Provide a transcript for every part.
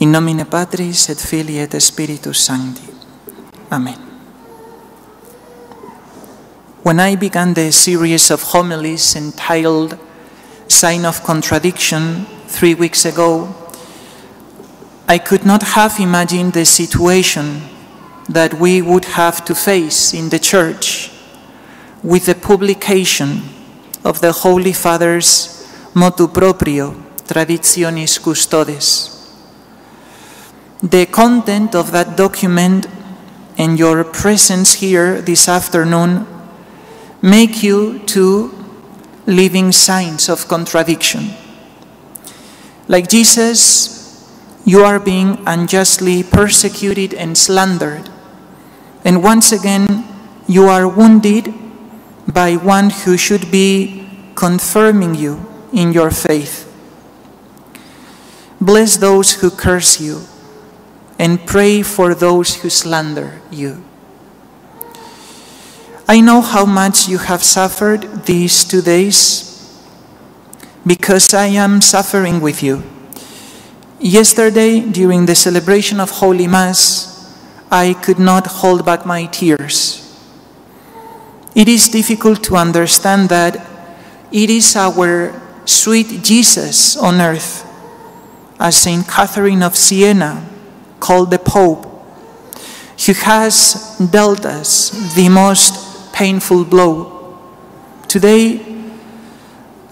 In nomine Patris et Filii et Spiritus Sancti. Amen. When I began the series of homilies entitled Sign of Contradiction three weeks ago, I could not have imagined the situation that we would have to face in the Church with the publication of the Holy Father's motu proprio, Traditionis Custodes. The content of that document and your presence here this afternoon make you to living signs of contradiction. Like Jesus, you are being unjustly persecuted and slandered. And once again, you are wounded by one who should be confirming you in your faith. Bless those who curse you and pray for those who slander you. I know how much you have suffered these two days because I am suffering with you. Yesterday, during the celebration of Holy Mass, I could not hold back my tears. It is difficult to understand that it is our sweet Jesus on earth, as Saint Catherine of Siena called the Pope, who has dealt us the most painful blow. Today,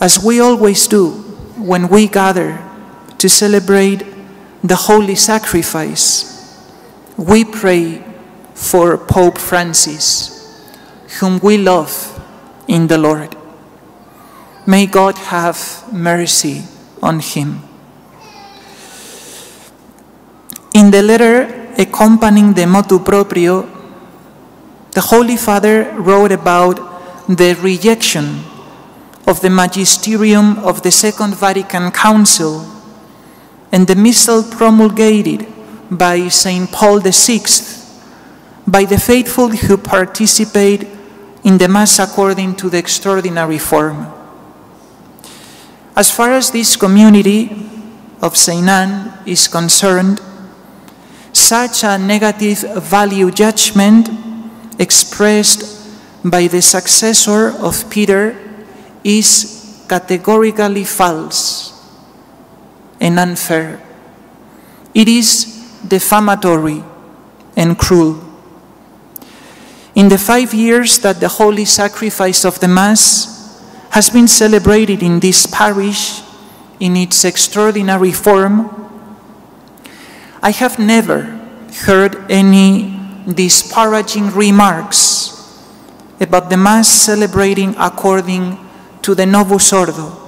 as we always do when we gather to celebrate the holy sacrifice, we pray for Pope Francis, whom we love in the Lord. May God have mercy on him. In the letter accompanying the motu proprio, the Holy Father wrote about the rejection of the magisterium of the Second Vatican Council and the missal promulgated by St. Paul VI by the faithful who participate in the Mass according to the extraordinary form. As far as this community of St. Anne is concerned, such a negative value judgment expressed by the successor of Peter is categorically false and unfair. It is defamatory and cruel. In the five years that the holy sacrifice of the Mass has been celebrated in this parish in its extraordinary form, I have never heard any disparaging remarks about the Mass celebrating according to the Novus Ordo.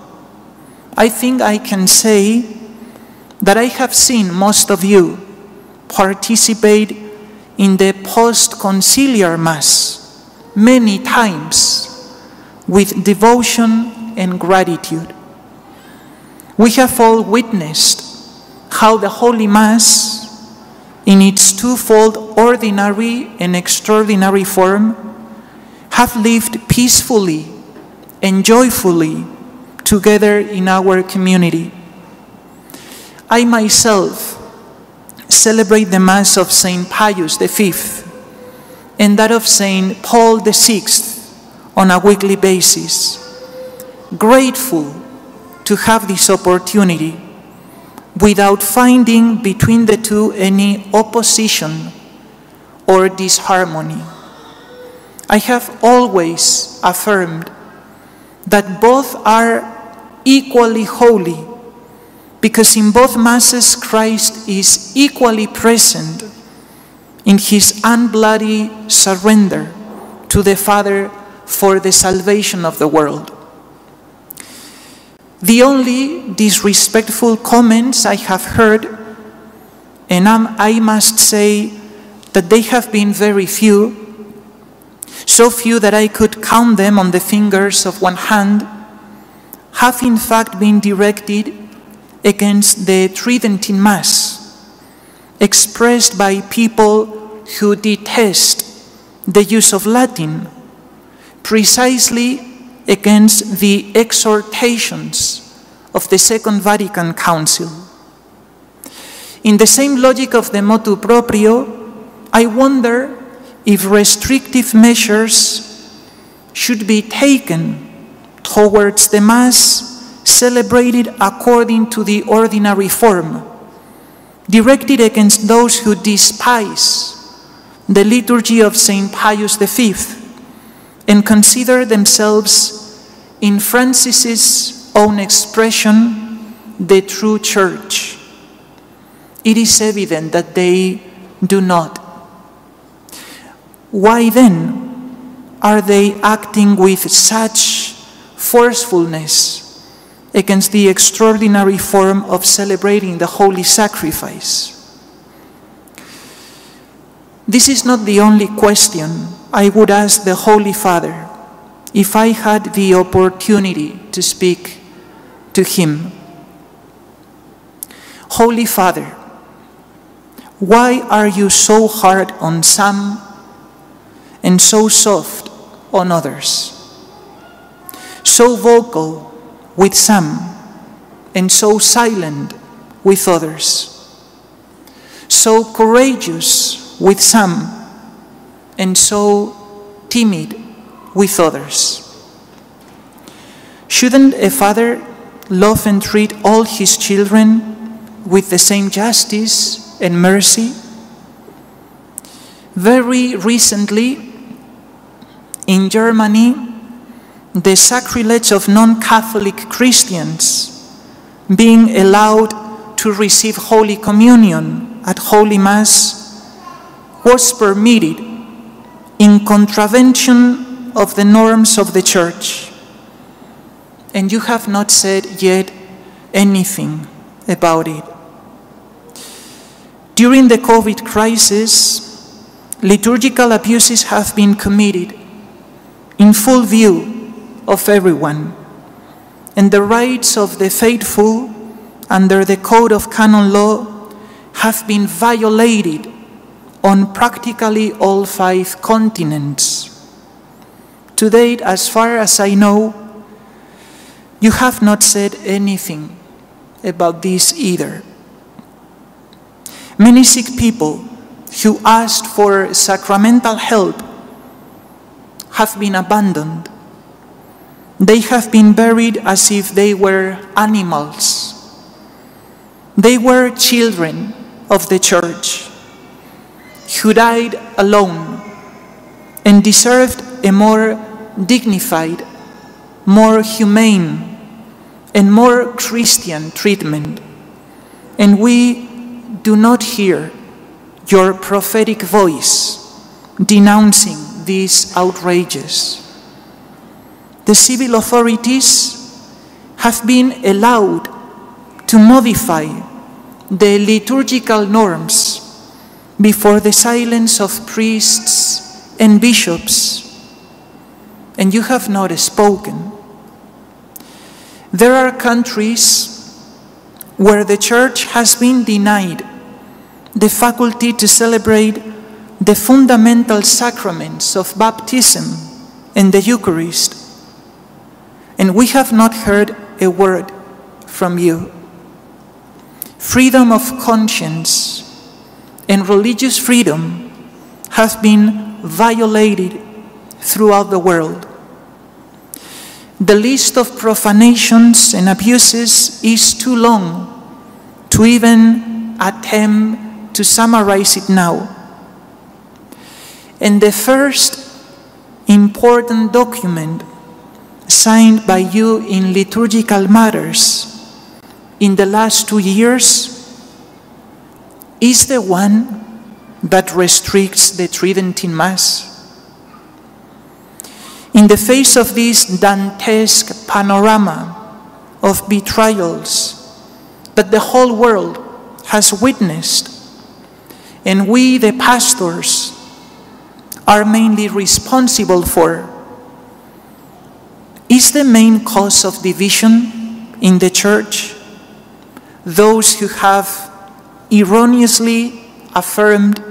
I think I can say that I have seen most of you participate in the post conciliar Mass many times with devotion and gratitude. We have all witnessed how the Holy Mass, in its twofold ordinary and extraordinary form, have lived peacefully and joyfully together in our community. I myself celebrate the Mass of St. Pius V and that of St. Paul VI on a weekly basis, grateful to have this opportunity without finding between the two any opposition or disharmony. I have always affirmed that both are equally holy because in both Masses Christ is equally present in his unbloody surrender to the Father for the salvation of the world. The only disrespectful comments I have heard, and I must say that they have been very few, so few that I could count them on the fingers of one hand, have in fact been directed against the Tridentine Mass, expressed by people who detest the use of Latin, precisely against the exhortations of the Second Vatican Council. In the same logic of the motu proprio, I wonder if restrictive measures should be taken towards the Mass celebrated according to the ordinary form, directed against those who despise the liturgy of St. Pius V and consider themselves, in Francis's own expression, the true church. It is evident that they do not. Why then are they acting with such forcefulness against the extraordinary form of celebrating the holy sacrifice? This is not the only question I would ask the Holy Father if I had the opportunity to speak to him. Holy Father, why are you so hard on some and so soft on others? So vocal with some and so silent with others? So courageous with some and so timid with others. Shouldn't a father love and treat all his children with the same justice and mercy? Very recently, in Germany, the sacrilege of non Catholic Christians being allowed to receive Holy Communion at Holy Mass was permitted in contravention of the norms of the church. And you have not said yet anything about it. During the COVID crisis, liturgical abuses have been committed in full view of everyone, and the rights of the faithful under the Code of Canon Law have been violated on practically all five continents. To date, as far as I know, you have not said anything about this either. Many sick people who asked for sacramental help have been abandoned. They have been buried as if they were animals. They were children of the church who died alone and deserved a more dignified, more humane, and more Christian treatment. And we do not hear your prophetic voice denouncing these outrages. The civil authorities have been allowed to modify the liturgical norms before the silence of priests and bishops, and you have not spoken. There are countries where the church has been denied the faculty to celebrate the fundamental sacraments of baptism and the Eucharist, and we have not heard a word from you. Freedom of conscience and religious freedom has been violated throughout the world. The list of profanations and abuses is too long to even attempt to summarize it now. And the first important document signed by you in liturgical matters in the last two years is the one that restricts the Tridentine Mass. In the face of this Dantesque panorama of betrayals that the whole world has witnessed, and we, the pastors, are mainly responsible for, is the main cause of division in the church those who have erroneously affirmed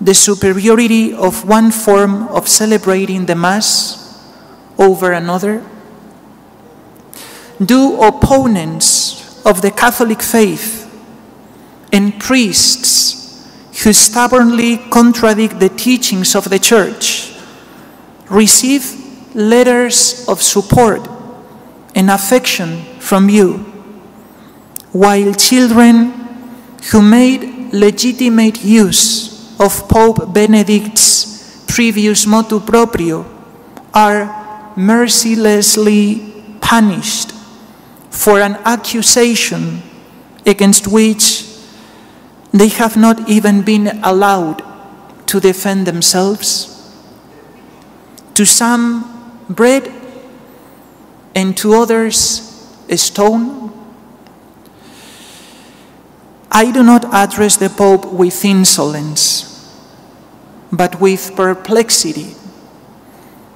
the superiority of one form of celebrating the Mass over another? Do opponents of the Catholic faith and priests who stubbornly contradict the teachings of the church receive letters of support and affection from you, while children who made legitimate use of Pope Benedict's previous motu proprio are mercilessly punished for an accusation against which they have not even been allowed to defend themselves. To some, bread, and to others, a stone. I do not address the Pope with insolence, but with perplexity,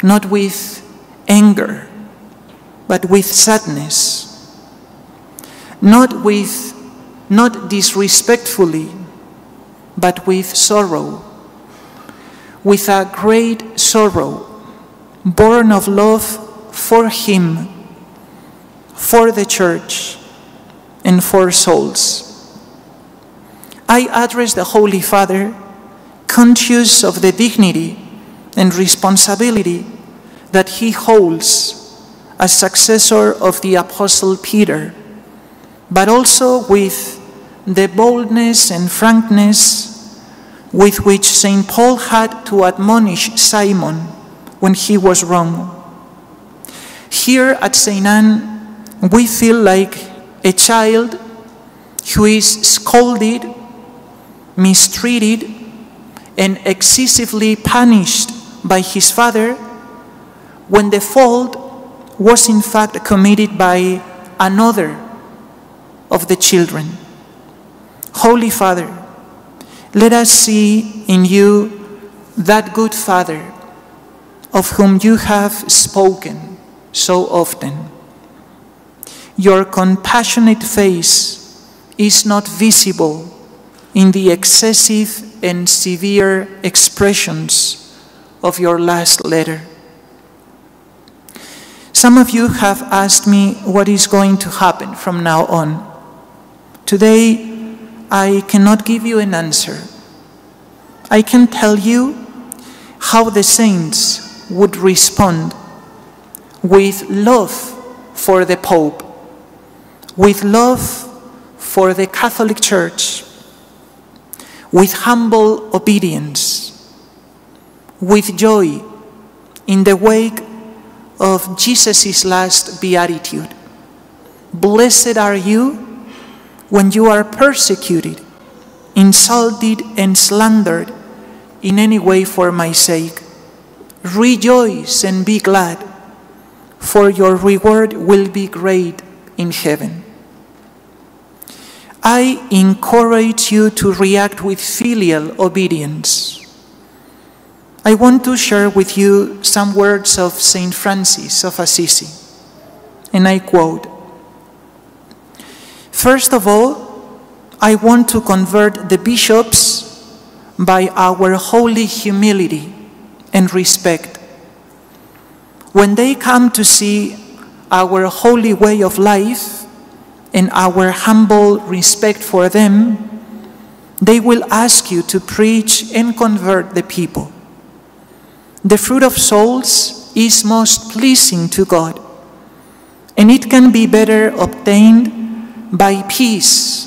not with anger, but with sadness, not with not disrespectfully, but with sorrow, with a great sorrow, born of love for Him, for the Church, and for souls. I address the Holy Father, conscious of the dignity and responsibility that he holds as successor of the Apostle Peter, but also with the boldness and frankness with which St. Paul had to admonish Simon when he was wrong. Here at St. Anne, we feel like a child who is scolded, mistreated, and excessively punished by his father when the fault was in fact committed by another of the children. Holy Father, let us see in you that good Father of whom you have spoken so often. Your compassionate face is not visible in the excessive and severe expressions of your last letter. Some of you have asked me what is going to happen from now on. Today, I cannot give you an answer. I can tell you how the saints would respond with love for the Pope, with love for the Catholic Church, with humble obedience, with joy in the wake of Jesus' last beatitude. Blessed are you when you are persecuted, insulted, and slandered in any way for my sake. Rejoice and be glad, for your reward will be great in heaven. I encourage you to react with filial obedience. I want to share with you some words of St. Francis of Assisi, and I quote First of all, I want to convert the bishops by our holy humility and respect. When they come to see our holy way of life and our humble respect for them, they will ask you to preach and convert the people. The fruit of souls is most pleasing to God, and it can be better obtained by peace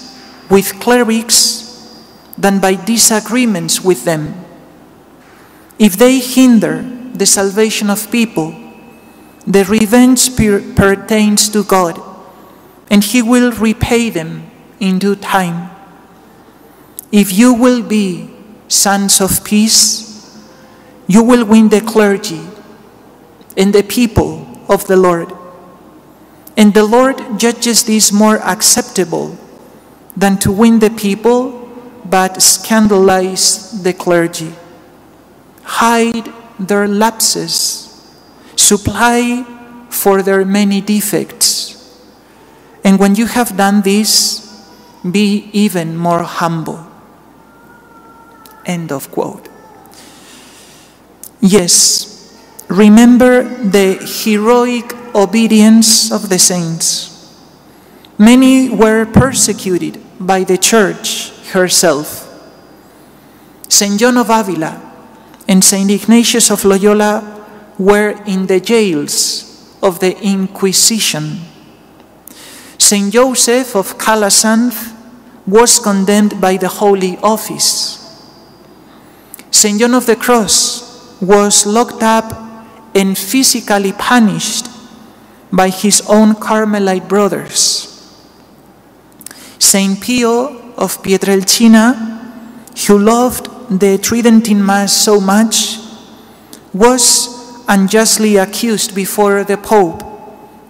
with clerics than by disagreements with them. If they hinder the salvation of people, the revenge pertains to God, and He will repay them in due time. If you will be sons of peace, you will win the clergy and the people of the Lord. And the Lord judges this more acceptable than to win the people but scandalize the clergy. Hide their lapses, supply for their many defects. And when you have done this, be even more humble. End of quote. Yes, remember the heroic obedience of the saints. Many were persecuted by the church herself. St. John of Avila and St. Ignatius of Loyola were in the jails of the Inquisition. St. Joseph of Calasanz was condemned by the Holy Office. St. John of the Cross was locked up and physically punished by his own Carmelite brothers. Saint Pio of Pietrelcina, who loved the Tridentine Mass so much, was unjustly accused before the Pope,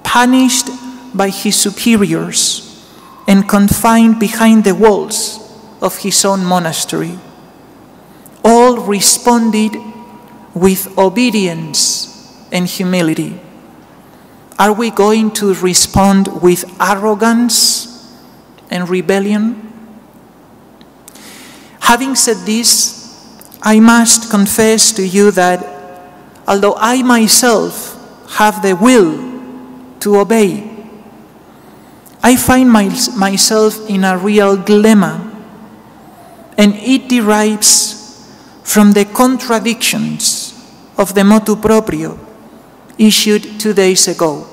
punished by his superiors, and confined behind the walls of his own monastery. All responded with obedience and humility. Are we going to respond with arrogance and rebellion? Having said this, I must confess to you that although I myself have the will to obey, I find my, myself in a real dilemma, and it derives from the contradictions of the motu proprio issued two days ago.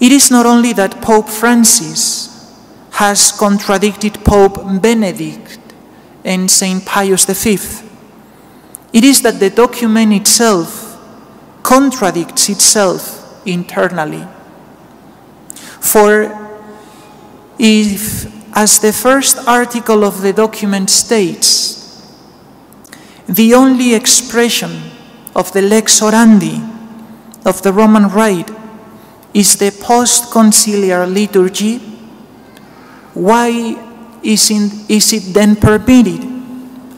It is not only that Pope Francis has contradicted Pope Benedict and St. Pius V, it is that the document itself contradicts itself internally. For if, as the first article of the document states, the only expression of the lex orandi of the Roman Rite is the post conciliar liturgy, why is, in, is it then permitted,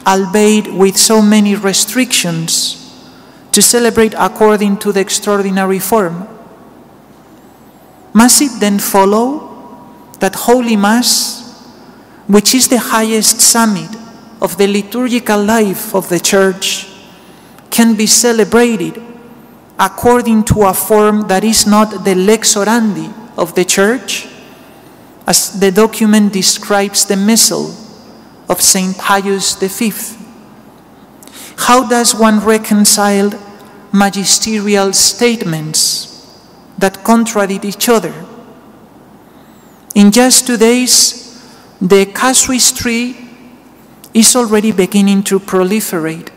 albeit with so many restrictions, to celebrate according to the extraordinary form? Must it then follow that Holy Mass, which is the highest summit of the liturgical life of the Church, can be celebrated according to a form that is not the lex orandi of the church, as the document describes the missal of St. Pius V. How does one reconcile magisterial statements that contradict each other? In just two days, the casuistry is already beginning to proliferate.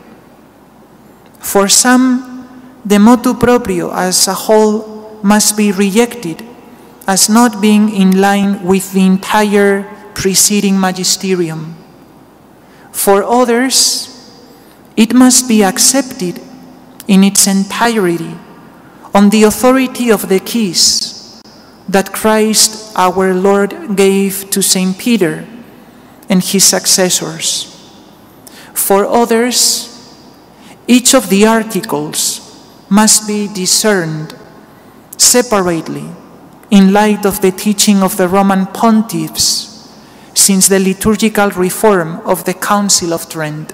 For some, the motu proprio as a whole must be rejected as not being in line with the entire preceding magisterium. For others, it must be accepted in its entirety on the authority of the keys that Christ our Lord gave to St. Peter and his successors. For others, each of the articles must be discerned separately in light of the teaching of the Roman pontiffs since the liturgical reform of the Council of Trent.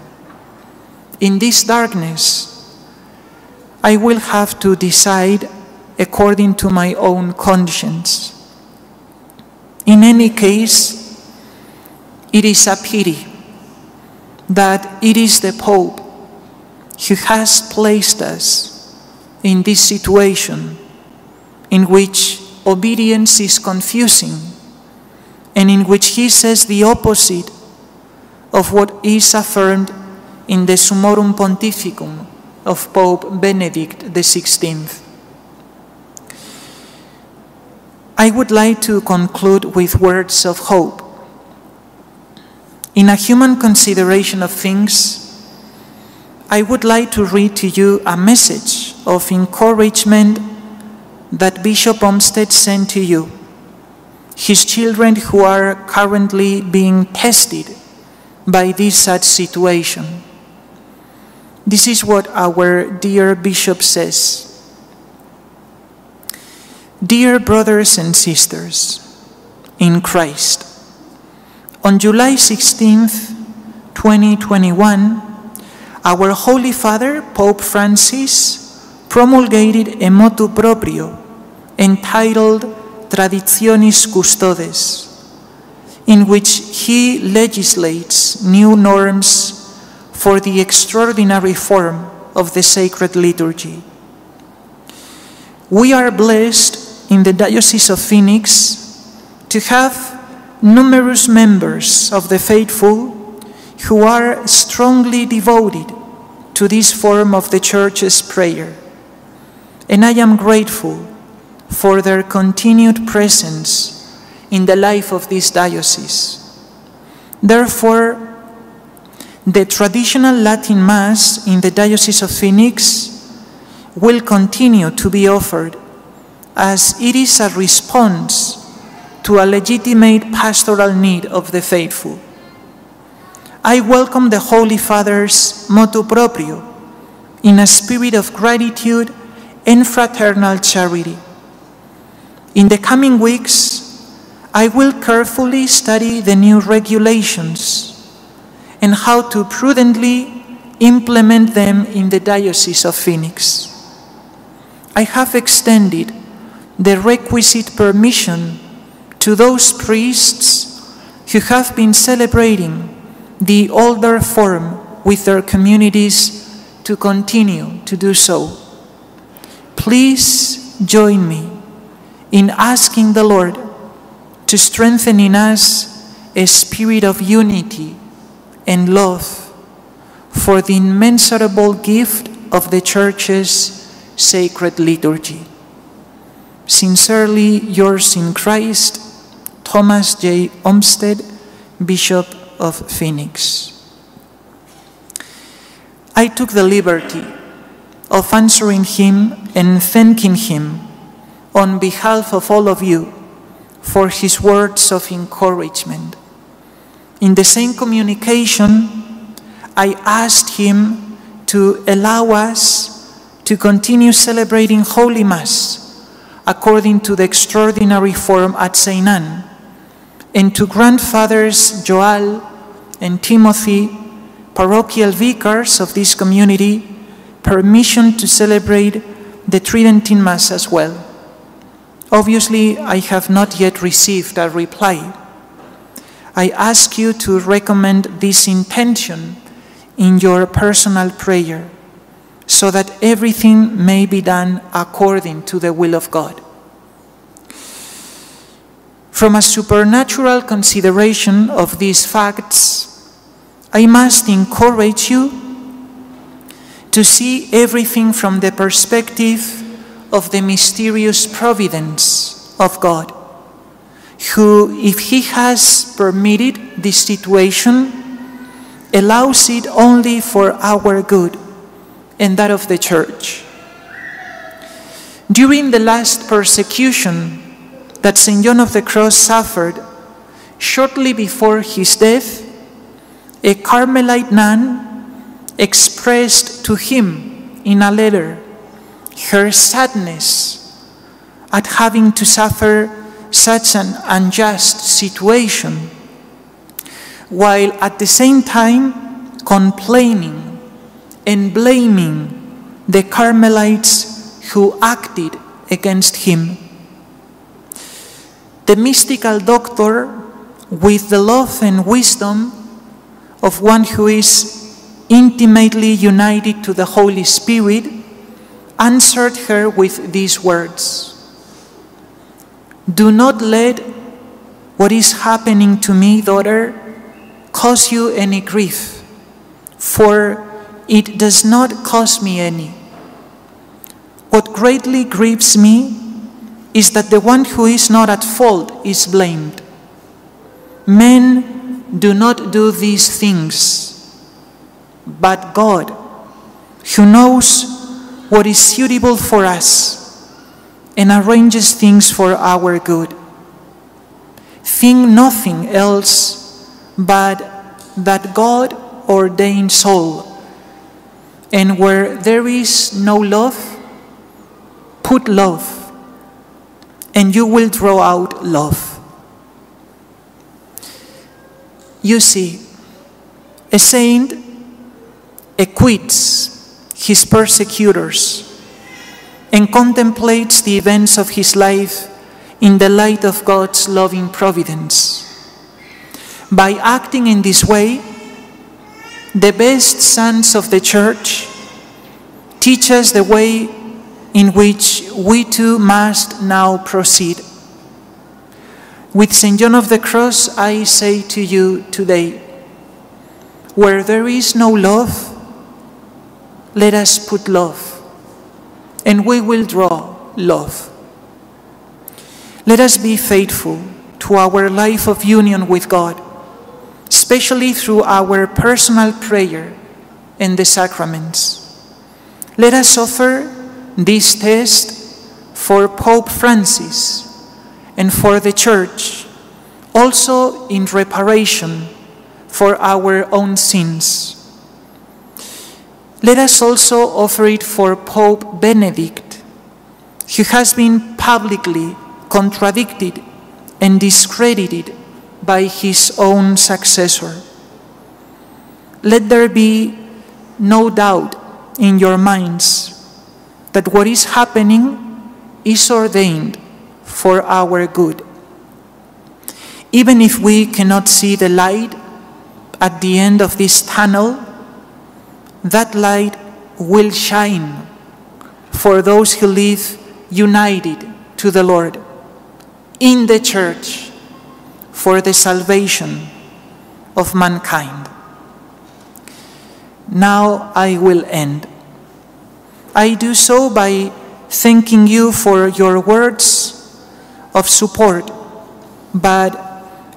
In this darkness, I will have to decide according to my own conscience. In any case, it is a pity that it is the Pope who has placed us in this situation in which obedience is confusing and in which he says the opposite of what is affirmed in the Summorum Pontificum of Pope Benedict XVI. I would like to conclude with words of hope. In a human consideration of things, I would like to read to you a message of encouragement that Bishop Olmsted sent to you, his children who are currently being tested by this sad situation. This is what our dear Bishop says. Dear brothers and sisters in Christ, on July 16th, 2021, our Holy Father, Pope Francis, promulgated a motu proprio entitled Traditionis Custodes, in which he legislates new norms for the extraordinary form of the sacred liturgy. We are blessed in the Diocese of Phoenix to have numerous members of the faithful who are strongly devoted to this form of the Church's prayer. And I am grateful for their continued presence in the life of this diocese. Therefore, the traditional Latin Mass in the Diocese of Phoenix will continue to be offered as it is a response to a legitimate pastoral need of the faithful. I welcome the Holy Father's motu proprio in a spirit of gratitude and fraternal charity. In the coming weeks, I will carefully study the new regulations and how to prudently implement them in the Diocese of Phoenix. I have extended the requisite permission to those priests who have been celebrating the older form with their communities to continue to do so. Please join me in asking the Lord to strengthen in us a spirit of unity and love for the immeasurable gift of the Church's sacred liturgy. Sincerely yours in Christ, Thomas J. Olmsted, Bishop of Phoenix. I took the liberty of answering him and thanking him on behalf of all of you for his words of encouragement. In the same communication, I asked him to allow us to continue celebrating Holy Mass according to the extraordinary form at. Anne, and to grandfathers Joel and Timothy, parochial vicars of this community, permission to celebrate the Tridentine Mass as well. Obviously, I have not yet received a reply. I ask you to recommend this intention in your personal prayer so that everything may be done according to the will of God. From a supernatural consideration of these facts, I must encourage you to see everything from the perspective of the mysterious providence of God, who, if He has permitted this situation, allows it only for our good and that of the church. During the last persecution that St. John of the Cross suffered, shortly before his death, a Carmelite nun expressed to him in a letter her sadness at having to suffer such an unjust situation, while at the same time complaining and blaming the Carmelites who acted against him. The mystical doctor, with the love and wisdom of one who is intimately united to the Holy Spirit, answered her with these words Do not let what is happening to me, daughter, cause you any grief, for it does not cause me any. What greatly grieves me is that the one who is not at fault is blamed. Men do not do these things, but God, who knows what is suitable for us and arranges things for our good. Think nothing else but that God ordains all. And where there is no love, put love, and you will draw out love. You see, a saint acquits his persecutors and contemplates the events of his life in the light of God's loving providence. By acting in this way, the best sons of the church teach us the way in which we too must now proceed. With St. John of the Cross, I say to you today where there is no love, let us put love, and we will draw love. Let us be faithful to our life of union with God, especially through our personal prayer and the sacraments. Let us offer this test for Pope Francis and for the Church, also in reparation for our own sins. Let us also offer it for Pope Benedict, who has been publicly contradicted and discredited by his own successor. Let there be no doubt in your minds that what is happening is ordained for our good. Even if we cannot see the light at the end of this tunnel, that light will shine for those who live united to the Lord in the church for the salvation of mankind. Now I will end. I do so by thanking you for your words of support, but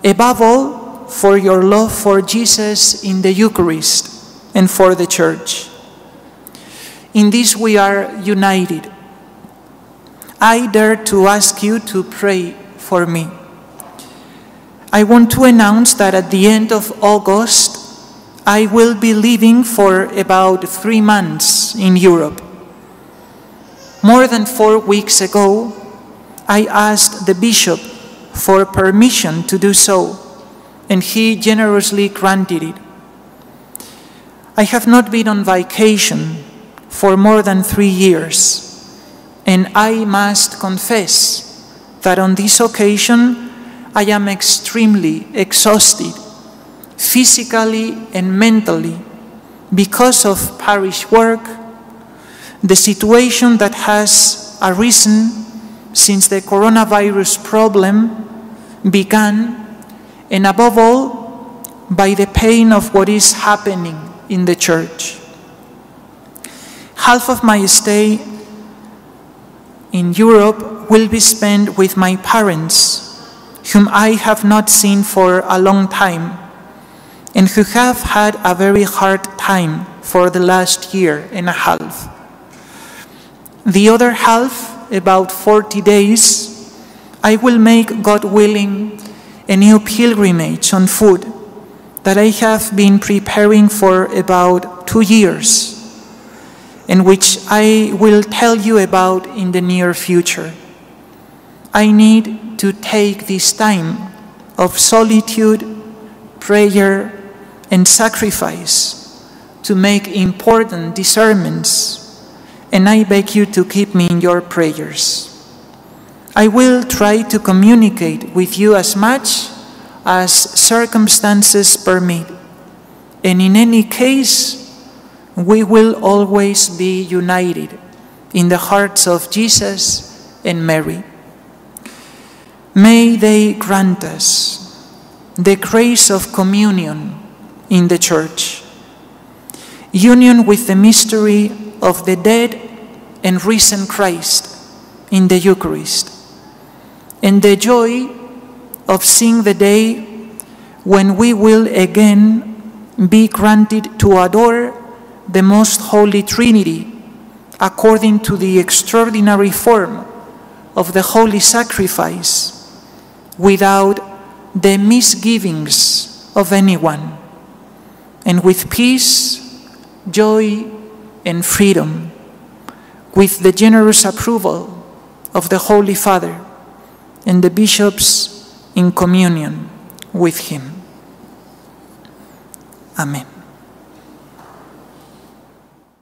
above all, for your love for Jesus in the Eucharist and for the Church. In this we are united. I dare to ask you to pray for me. I want to announce that at the end of August, I will be leaving for about three months in Europe. More than four weeks ago, I asked the bishop for permission to do so, and he generously granted it. I have not been on vacation for more than three years, and I must confess that on this occasion I am extremely exhausted, physically and mentally, because of parish work, the situation that has arisen since the coronavirus problem began, and above all, by the pain of what is happening in the church. Half of my stay in Europe will be spent with my parents, whom I have not seen for a long time, and who have had a very hard time for the last year and a half. The other half about 40 days, I will make, God willing, a new pilgrimage on foot that I have been preparing for about two years and which I will tell you about in the near future. I need to take this time of solitude, prayer, and sacrifice to make important discernments and I beg you to keep me in your prayers. I will try to communicate with you as much as circumstances permit, and in any case, we will always be united in the hearts of Jesus and Mary. May they grant us the grace of communion in the Church, union with the mystery of the dead and risen Christ in the Eucharist, and the joy of seeing the day when we will again be granted to adore the most holy Trinity according to the extraordinary form of the holy sacrifice without the misgivings of anyone, and with peace, joy, and freedom with the generous approval of the Holy Father and the bishops in communion with him. Amen.